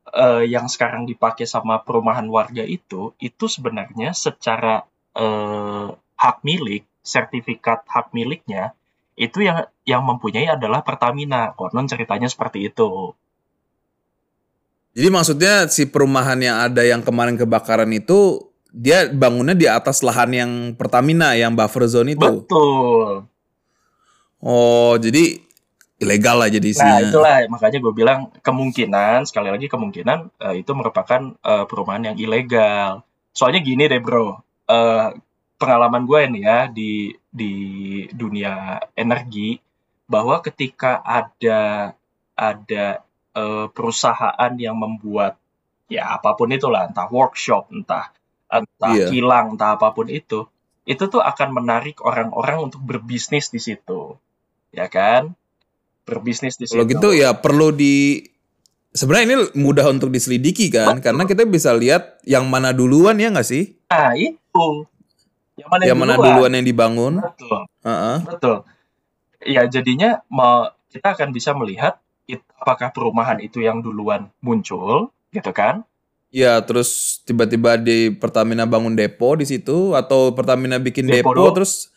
Speaker 1: eh, yang sekarang dipakai sama perumahan warga itu itu sebenarnya secara eh, hak milik, sertifikat hak miliknya itu yang yang mempunyai adalah Pertamina. Konon ceritanya seperti itu.
Speaker 2: Jadi maksudnya si perumahan yang ada yang kemarin kebakaran itu dia bangunnya di atas lahan yang Pertamina yang buffer zone itu.
Speaker 1: Betul.
Speaker 2: Oh, jadi ilegal lah jadi
Speaker 1: Nah,
Speaker 2: isinya.
Speaker 1: itulah makanya gue bilang kemungkinan sekali lagi kemungkinan eh, itu merupakan eh, perumahan yang ilegal. Soalnya gini deh bro, eh, pengalaman gue ini ya di di dunia energi bahwa ketika ada ada eh, perusahaan yang membuat ya apa pun itulah entah workshop entah entah
Speaker 2: Iya.
Speaker 1: kilang entah apa pun itu itu tuh akan menarik orang-orang untuk berbisnis di situ ya kan berbisnis di situ
Speaker 2: Kalau gitu ya perlu di sebenarnya ini mudah untuk diselidiki kan
Speaker 1: Betul.
Speaker 2: karena kita bisa lihat yang mana duluan ya nggak sih?
Speaker 1: Nah, itu. Yang mana,
Speaker 2: yang mana duluan yang dibangun.
Speaker 1: Betul.
Speaker 2: Heeh.
Speaker 1: Betul. Ya jadinya mau kita akan bisa melihat apakah perumahan itu yang duluan muncul, gitu kan?
Speaker 2: Ya, terus tiba-tiba di Pertamina bangun depo di situ atau Pertamina bikin
Speaker 1: Depo
Speaker 2: depo,
Speaker 1: dulu.
Speaker 2: terus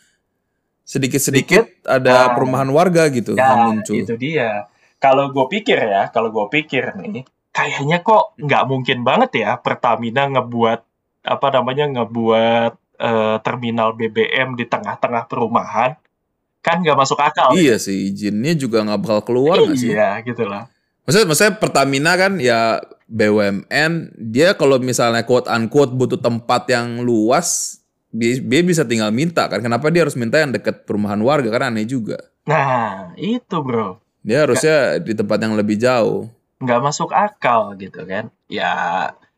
Speaker 2: sedikit-sedikit ada
Speaker 1: Nah.
Speaker 2: perumahan warga gitu
Speaker 1: Ya,
Speaker 2: yang muncul.
Speaker 1: itu dia. Kalau gue pikir ya, kalau gue pikir nih, kayaknya kok nggak mungkin banget ya Pertamina ngebuat apa namanya ngebuat eh, terminal BBM di tengah-tengah perumahan, kan nggak masuk akal.
Speaker 2: Iya sih, izinnya juga nggak bakal keluar nggak sih?
Speaker 1: Iya, gitu lah.
Speaker 2: Maksudnya, maksudnya Pertamina kan ya BUMN, dia kalau misalnya quote unquote butuh tempat yang luas, dia, dia bisa tinggal minta kan. Kenapa dia harus minta yang deket perumahan warga? Kan aneh juga.
Speaker 1: Nah, itu bro,
Speaker 2: Dia harusnya di tempat yang lebih jauh.
Speaker 1: nggak masuk akal gitu kan. Ya,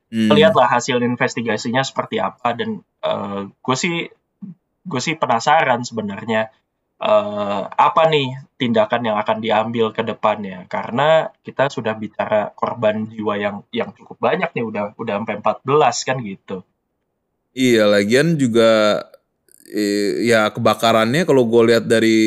Speaker 2: Hmm.
Speaker 1: lihatlah hasil investigasinya seperti apa dan gue sih gue sih penasaran sebenarnya eh, apa nih tindakan yang akan diambil ke depannya karena kita sudah bicara korban jiwa yang yang cukup banyak nih udah udah sampai 14 kan gitu.
Speaker 2: Iya, lagian juga ya kebakarannya kalau gue lihat dari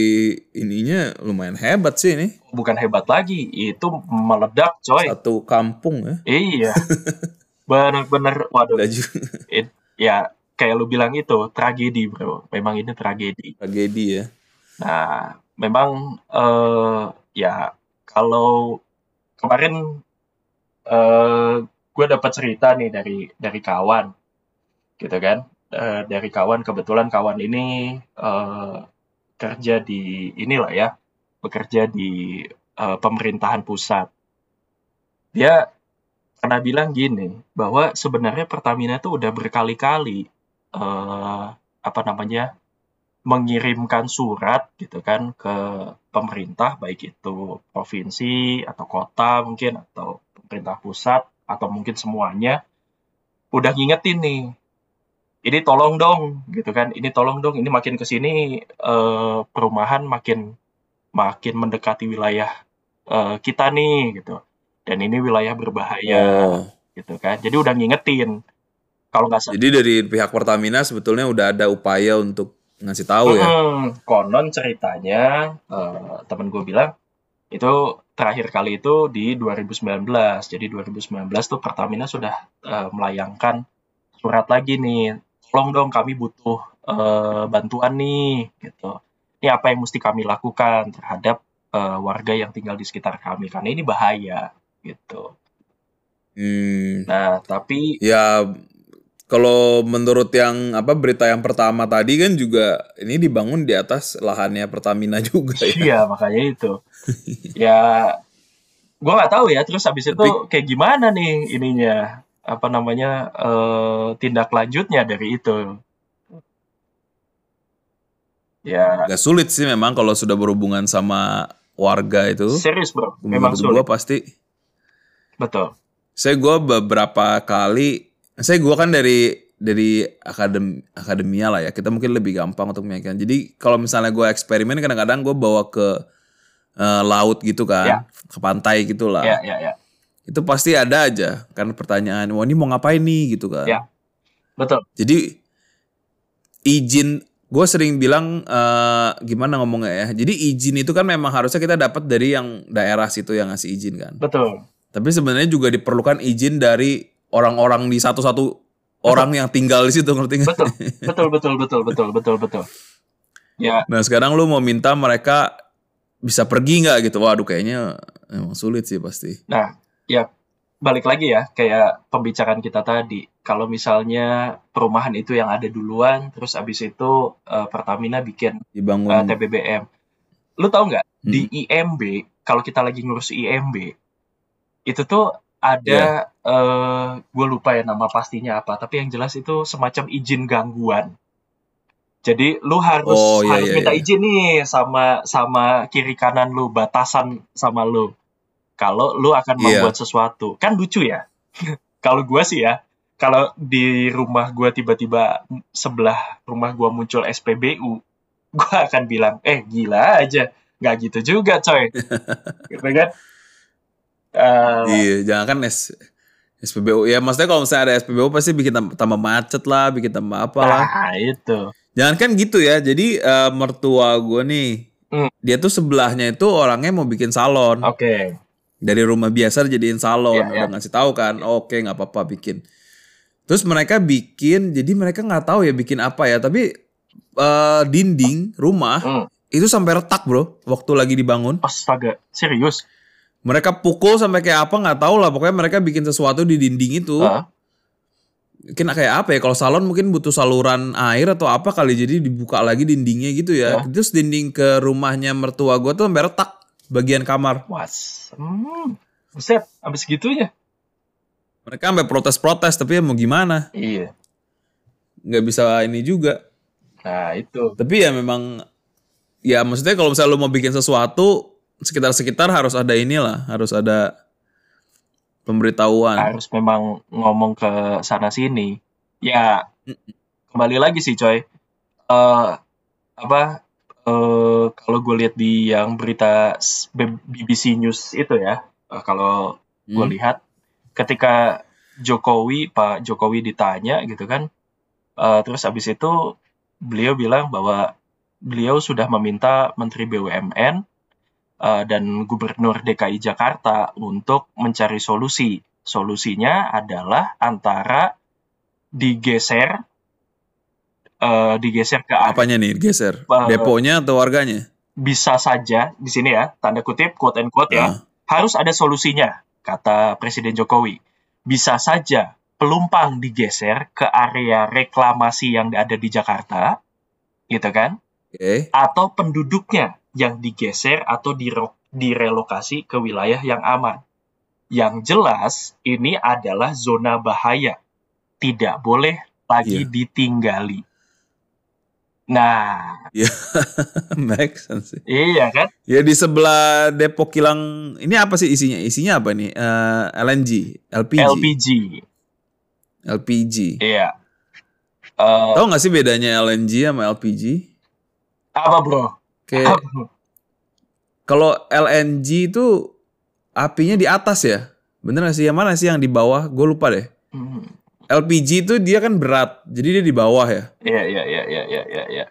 Speaker 2: ininya lumayan hebat sih ini.
Speaker 1: Bukan hebat lagi, itu meledak coy.
Speaker 2: Satu kampung ya.
Speaker 1: Iya. <laughs> Bener-bener waduh it- ya kayak lu bilang itu tragedi bro. Memang ini tragedi.
Speaker 2: tragedi ya.
Speaker 1: Nah, memang eh ya kalau kemarin eh gue dapat cerita nih dari dari kawan, gitu kan? Eh, dari kawan kebetulan kawan ini eh kerja di inilah ya, bekerja di eh, pemerintahan pusat. Dia pernah bilang gini bahwa sebenarnya Pertamina itu udah berkali-kali eh apa namanya mengirimkan surat gitu kan ke pemerintah baik itu provinsi atau kota mungkin atau pemerintah pusat atau mungkin semuanya udah ngingetin nih ini tolong dong gitu kan. Ini tolong dong ini makin ke sini eh, perumahan makin makin mendekati wilayah eh, kita nih gitu. Dan ini wilayah berbahaya
Speaker 2: Oh.
Speaker 1: gitu kan. Jadi udah ngingetin. Kalau nggak
Speaker 2: Jadi dari pihak Pertamina sebetulnya udah ada upaya untuk ngasih tahu ya.
Speaker 1: Hmm, konon ceritanya eh, temen gue bilang itu terakhir kali itu di 2019. Jadi 2019 tuh Pertamina sudah eh, melayangkan surat lagi nih. Tolong dong kami butuh eh, bantuan nih gitu. Ini apa yang mesti kami lakukan terhadap eh, warga yang tinggal di sekitar kami karena ini bahaya gitu.
Speaker 2: Hmm.
Speaker 1: Nah, tapi
Speaker 2: Ya kalau menurut yang apa berita yang pertama tadi kan juga ini dibangun di atas lahannya Pertamina <laughs> juga ya.
Speaker 1: Iya makanya itu. <laughs> ya, gue nggak tahu ya. Terus habis itu
Speaker 2: Tapi-
Speaker 1: kayak gimana nih ininya apa namanya eh, tindak lanjutnya dari itu. Ya
Speaker 2: Gak sulit sih memang kalau sudah berhubungan sama warga itu.
Speaker 1: serius bro, memang sulit.
Speaker 2: pasti.
Speaker 1: Betul.
Speaker 2: Saya gue beberapa kali, saya gue kan dari dari akadem akademia lah ya. Kita mungkin lebih gampang untuk menyampaikan. Jadi kalau misalnya gue eksperimen kadang-kadang gue bawa ke eh, laut gitu kan,
Speaker 1: Ya.
Speaker 2: ke pantai gitu lah.
Speaker 1: Ya ya ya.
Speaker 2: Itu pasti ada aja kan pertanyaan, wah ini mau ngapain nih gitu kan.
Speaker 1: Ya. Betul.
Speaker 2: Jadi izin gue sering bilang eh, gimana ngomongnya ya. Jadi izin itu kan memang harusnya kita dapat dari yang daerah situ yang ngasih izin kan.
Speaker 1: Betul.
Speaker 2: Tapi sebenarnya juga diperlukan izin dari orang-orang di satu-satu orang yang tinggal di situ ngerti nggak?
Speaker 1: Betul. Betul betul betul betul betul betul. Ya
Speaker 2: Nah sekarang lu mau minta mereka bisa pergi nggak gitu? Waduh kayaknya emang sulit sih pasti.
Speaker 1: Nah, ya balik lagi ya kayak pembicaraan kita tadi. Kalau misalnya perumahan itu yang ada duluan, terus abis itu eh, Pertamina bikin
Speaker 2: Dibangun.
Speaker 1: eh, TBBM. Lu tahu nggak
Speaker 2: Hmm.
Speaker 1: di IMB kalau kita lagi ngurus IMB itu tuh ada eh gue lupa ya nama pastinya apa, tapi yang jelas itu semacam izin gangguan. Jadi lu harus
Speaker 2: Oh, iya,
Speaker 1: harus
Speaker 2: iya,
Speaker 1: minta
Speaker 2: iya.
Speaker 1: izin nih sama sama kiri kanan lu, batasan sama lu. Kalau lu akan
Speaker 2: Iya.
Speaker 1: membuat sesuatu. Kan lucu ya. <laughs> kalau gua sih ya, kalau di rumah gua tiba-tiba sebelah rumah gua muncul SPBU, gua akan bilang, "Eh, gila aja. nggak gitu juga, coy." <laughs> gitu kan? Eh,
Speaker 2: Iya, jangan kan S SPBU. Ya maksudnya kalau misalnya ada SPBU pasti bikin tam- tambah macet lah, bikin tambah apa lah.
Speaker 1: nah, itu.
Speaker 2: Jangan kan gitu ya. Jadi eh, mertua gue nih,
Speaker 1: Hmm.
Speaker 2: dia tuh sebelahnya itu orangnya mau bikin salon.
Speaker 1: Oke.
Speaker 2: Dari rumah biasa jadiin salon.
Speaker 1: Iya,
Speaker 2: Udah
Speaker 1: iya.
Speaker 2: ngasih tahu kan, oke nggak apa-apa bikin. Terus mereka bikin, jadi mereka nggak tahu ya bikin apa ya. Tapi eh, dinding rumah
Speaker 1: Hmm.
Speaker 2: itu sampai retak bro, waktu lagi dibangun.
Speaker 1: Astaga, serius?
Speaker 2: Mereka pukul sampai kayak apa nggak tahu lah. Pokoknya mereka bikin sesuatu di dinding itu.
Speaker 1: Hah?
Speaker 2: Mungkin kayak apa ya? Kalau salon mungkin butuh saluran air atau apa kali. Jadi dibuka lagi dindingnya gitu ya.
Speaker 1: Oh.
Speaker 2: Terus dinding ke rumahnya mertua gue tuh sampai retak bagian kamar.
Speaker 1: Was. Hmm. Buset, abis gitunya.
Speaker 2: Mereka sampai protes-protes. Tapi ya mau gimana?
Speaker 1: Iya.
Speaker 2: Nggak bisa ini juga.
Speaker 1: Nah, itu.
Speaker 2: Tapi ya memang ya maksudnya kalau misalnya lu mau bikin sesuatu sekitar-sekitar harus ada inilah, harus ada pemberitahuan.
Speaker 1: Harus memang ngomong ke sana sini. Ya, kembali lagi sih, coy. Eh apa eh kalau gue lihat di yang berita BBC News itu ya, eh, kalau gue
Speaker 2: Hmm.
Speaker 1: lihat ketika Jokowi Pak Jokowi ditanya gitu kan eh, terus habis itu beliau bilang bahwa beliau sudah meminta Menteri BUMN eh, dan Gubernur DKI Jakarta untuk mencari solusi solusinya adalah antara digeser eh, digeser ke
Speaker 2: Apanya nih geser?
Speaker 1: Eh,
Speaker 2: Deponya atau warganya?
Speaker 1: bisa saja di sini ya tanda kutip quote and quote ya
Speaker 2: Ah.
Speaker 1: harus ada solusinya, kata Presiden Jokowi. Bisa saja pelumpang digeser ke area reklamasi yang ada di Jakarta, gitu kan?
Speaker 2: Oke.
Speaker 1: Atau penduduknya yang digeser atau dire- direlokasi ke wilayah yang aman. Yang jelas, ini adalah zona bahaya. Tidak boleh lagi
Speaker 2: Iya.
Speaker 1: ditinggali. Nah, <laughs>
Speaker 2: Make sense. sih.
Speaker 1: iya kan?
Speaker 2: Ya di sebelah Depok Kilang ini apa sih isinya? Isinya apa nih? Eh, LNG, LPG,
Speaker 1: LPG.
Speaker 2: LPG.
Speaker 1: Iya. Eh,
Speaker 2: Tahu nggak sih bedanya LNG sama LPG?
Speaker 1: apa bro?
Speaker 2: Kayak kalau LNG itu apinya di atas ya? Bener gak sih? Yang mana sih yang di bawah? Gue lupa deh.
Speaker 1: Hmm.
Speaker 2: LPG itu dia kan berat, jadi dia di bawah ya.
Speaker 1: Iya iya iya iya iya iya. iya.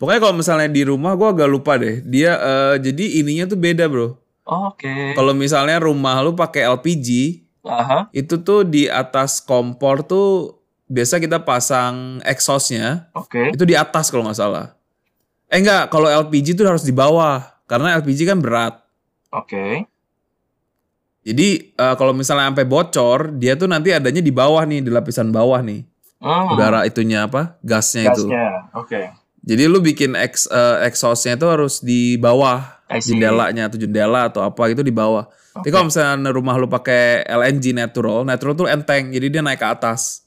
Speaker 2: Pokoknya kalau misalnya di rumah gue agak lupa deh. Dia eh, jadi ininya tuh beda bro.
Speaker 1: Oke.
Speaker 2: Kalau misalnya rumah lu pakai LPG,
Speaker 1: Aha.
Speaker 2: itu tuh di atas kompor tuh biasa kita pasang exhaustnya
Speaker 1: Oke.
Speaker 2: itu di atas kalau nggak salah. Eh enggak, kalau LPG tuh harus di bawah karena LPG kan berat.
Speaker 1: Oke.
Speaker 2: Jadi eh, kalau misalnya sampai bocor, dia tuh nanti adanya di bawah nih, di lapisan bawah nih.
Speaker 1: Hmm.
Speaker 2: Udara itunya apa? Gasnya, itu.
Speaker 1: Gasnya. Oke.
Speaker 2: Jadi lu bikin ex, eh, exhaustnya itu harus di bawah jendelanya atau jendela atau apa itu di bawah. Tapi
Speaker 1: Oke.
Speaker 2: kalau misalnya rumah lu pakai LNG natural, natural tuh enteng, jadi dia naik ke atas.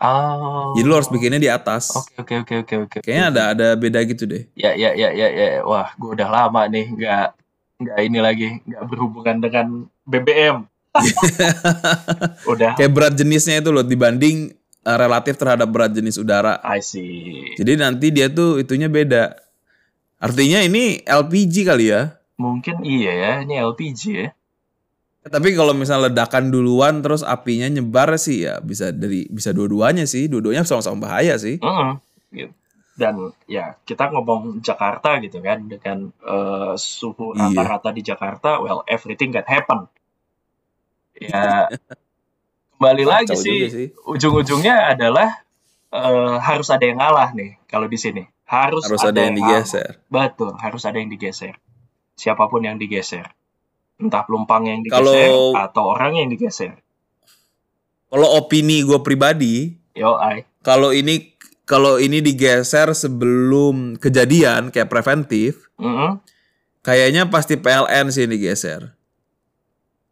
Speaker 1: Oh.
Speaker 2: Jadi lu harus bikinnya di atas.
Speaker 1: Oke oke oke oke oke.
Speaker 2: Kayaknya ada ada beda gitu deh.
Speaker 1: Ya ya ya ya ya. Wah, gue udah lama nih nggak nggak ini lagi nggak berhubungan dengan BBM. <laughs> udah.
Speaker 2: Kayak berat jenisnya itu loh dibanding eh, relatif terhadap berat jenis udara.
Speaker 1: I see.
Speaker 2: Jadi nanti dia tuh itunya beda. Artinya ini LPG kali ya.
Speaker 1: Mungkin iya ya. Ini LPG ya.
Speaker 2: Tapi kalau misalnya ledakan duluan terus apinya nyebar sih ya bisa dari bisa dua-duanya sih. Dua-duanya sama-sama bahaya sih.
Speaker 1: Mm-mm. Gitu. Dan ya kita ngomong Jakarta gitu kan dengan eh, suhu
Speaker 2: Iya.
Speaker 1: rata-rata di Jakarta, well everything can happen. Ya kembali lagi sih,
Speaker 2: sih.
Speaker 1: ujung-ujungnya adalah eh, harus ada yang ngalah nih kalau di sini. Harus,
Speaker 2: Harus ada yang
Speaker 1: ngalah.
Speaker 2: digeser.
Speaker 1: Betul, harus ada yang digeser. Siapa pun yang digeser. Entah pelumpang yang digeser
Speaker 2: Kalau-
Speaker 1: atau orang yang digeser.
Speaker 2: Kalau opini gue pribadi,
Speaker 1: Yo,
Speaker 2: kalau ini kalau ini digeser sebelum kejadian kayak preventif,
Speaker 1: Mm-mm.
Speaker 2: kayaknya pasti PLN sih yang digeser.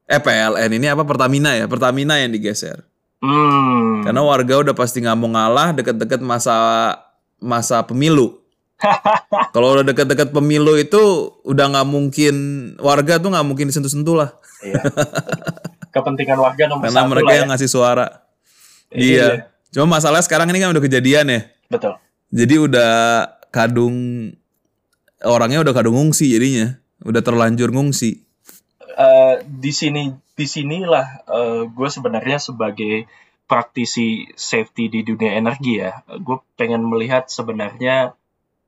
Speaker 2: Eh PLN ini apa Pertamina ya? Pertamina yang digeser.
Speaker 1: Hmm.
Speaker 2: Karena warga udah pasti nggak mau ngalah deket-deket masa masa pemilu. Kalau udah deket-deket pemilu itu udah nggak mungkin warga tuh nggak mungkin disentuh-sentuh lah.
Speaker 1: Iya. Kepentingan warga nomor
Speaker 2: Karena
Speaker 1: satu
Speaker 2: mereka
Speaker 1: lah ya.
Speaker 2: yang ngasih suara.
Speaker 1: Iya.
Speaker 2: Iya. Cuma masalah sekarang ini kan udah kejadian ya.
Speaker 1: Betul.
Speaker 2: Jadi udah kadung orangnya udah kadung ngungsi jadinya. Udah terlanjur ngungsi.
Speaker 1: Eh, di sini di sinilah gue sebenarnya sebagai praktisi safety di dunia energi ya, gue pengen melihat sebenarnya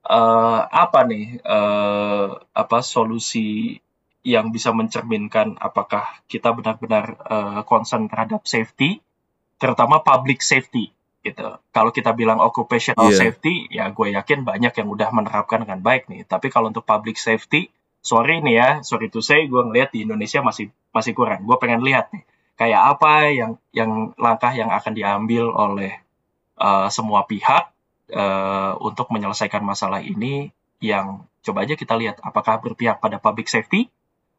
Speaker 1: uh, apa nih uh, apa solusi yang bisa mencerminkan apakah kita benar-benar uh, concern terhadap safety, terutama public safety gitu. Kalau kita bilang occupational yeah. safety, ya gue yakin banyak yang udah menerapkan dengan baik nih. Tapi kalau untuk public safety, sorry nih ya, sorry to say, gue ngeliat di Indonesia masih masih kurang. Gue pengen lihat nih, kayak apa yang yang langkah yang akan diambil oleh uh, semua pihak uh, untuk menyelesaikan masalah ini. Yang coba aja kita lihat, apakah berpihak pada public safety,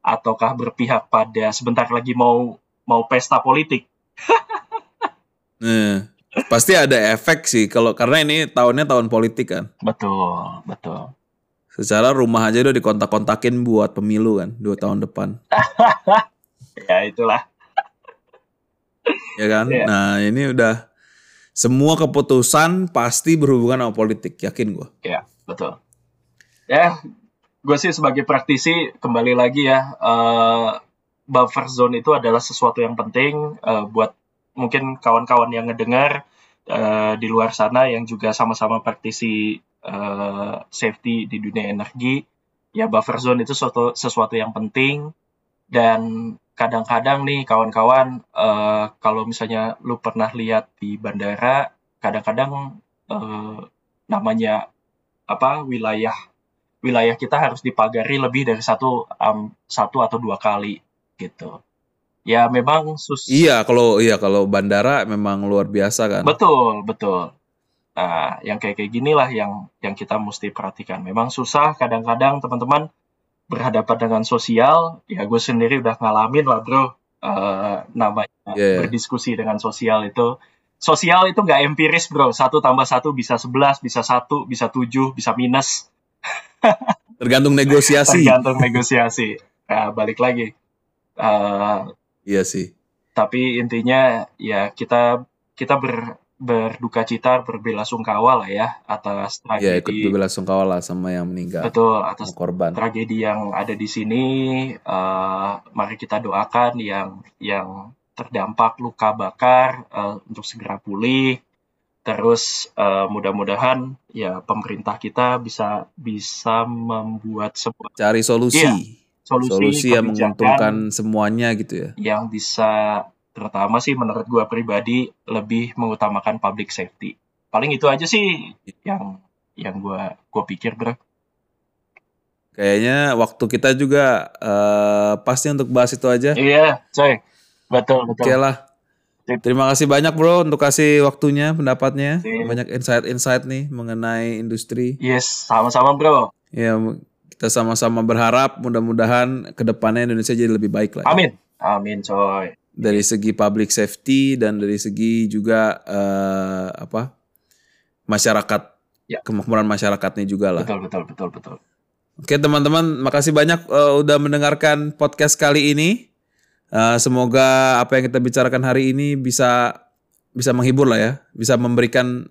Speaker 1: ataukah berpihak pada sebentar lagi mau mau pesta politik. <laughs>
Speaker 2: nah, pasti ada efek sih kalau karena ini tahunnya tahun politik kan.
Speaker 1: Betul, betul.
Speaker 2: Secara rumah aja udah dikontak-kontakin buat pemilu kan dua tahun depan. <laughs>
Speaker 1: ya itulah.
Speaker 2: ya kan. Yeah. Nah ini udah semua keputusan pasti berhubungan sama politik, yakin gue.
Speaker 1: Ya betul. Ya, gue sih sebagai praktisi kembali lagi ya. Uh, buffer zone itu adalah sesuatu yang penting uh, buat mungkin kawan-kawan yang ngedengar uh, di luar sana yang juga sama-sama praktisi uh, safety di dunia energi, ya buffer zone itu sesuatu, sesuatu yang penting dan kadang-kadang nih kawan-kawan uh, kalau misalnya lu pernah lihat di bandara kadang-kadang uh, namanya apa wilayah wilayah kita harus dipagari lebih dari satu um, satu atau dua kali gitu. Ya memang sus
Speaker 2: iya kalau iya kalau bandara memang luar biasa kan?
Speaker 1: Betul betul. Nah, yang kayak kayak ginilah yang yang kita mesti perhatikan. Memang susah kadang-kadang teman-teman berhadapan dengan sosial. Ya gue sendiri udah ngalamin lah bro. Uh, namanya yeah. berdiskusi dengan sosial itu. Sosial itu nggak empiris bro. Satu tambah satu bisa sebelas, bisa satu, bisa tujuh, bisa minus. <laughs>
Speaker 2: Tergantung negosiasi.
Speaker 1: Tergantung negosiasi. Nah, balik lagi. Uh,
Speaker 2: iya sih.
Speaker 1: Tapi intinya ya kita kita ber, berduka cita, berbelasungkawa lah ya atas
Speaker 2: tragedi. Ya ikut berbelasungkawa lah sama yang meninggal.
Speaker 1: Betul atas korban. Tragedi yang ada di sini. Uh, mari kita doakan yang yang terdampak luka bakar uh, untuk segera pulih. Terus uh, mudah-mudahan ya pemerintah kita bisa bisa membuat sebuah
Speaker 2: cari solusi. Iya, solusi, solusi yang menguntungkan semuanya gitu ya.
Speaker 1: Yang bisa terutama sih menurut gue pribadi lebih mengutamakan public safety. Paling itu aja sih yang yang gue gue pikir bro.
Speaker 2: Kayaknya waktu kita juga uh, pasti untuk bahas itu aja.
Speaker 1: Iya coy. Betul betul.
Speaker 2: Oke lah. Terima kasih banyak bro untuk kasih waktunya, pendapatnya, yeah. banyak insight-insight nih mengenai industri.
Speaker 1: Yes, sama-sama bro.
Speaker 2: Ya, kita sama-sama berharap mudah-mudahan ke depannya Indonesia jadi lebih baik lah.
Speaker 1: Amin, amin coy
Speaker 2: dari segi public safety dan dari segi juga uh, apa masyarakat ya. kemakmuran masyarakatnya juga lah.
Speaker 1: Betul betul betul betul.
Speaker 2: Oke teman-teman, makasih banyak uh, udah mendengarkan podcast kali ini. Uh, semoga apa yang kita bicarakan hari ini bisa bisa menghibur lah ya, bisa memberikan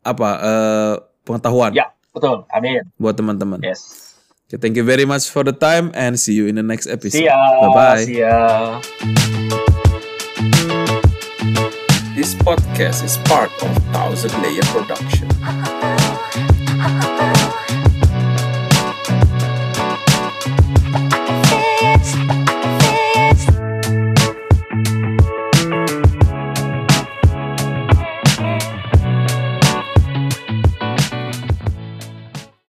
Speaker 2: apa uh, pengetahuan.
Speaker 1: Ya betul, amin.
Speaker 2: Buat teman-teman.
Speaker 1: Yes.
Speaker 2: Okay, thank you very much for the time and see you in the next episode.
Speaker 1: See ya.
Speaker 2: Bye bye.
Speaker 1: See ya.
Speaker 2: This podcast is part of Thousand Layer Production. <laughs>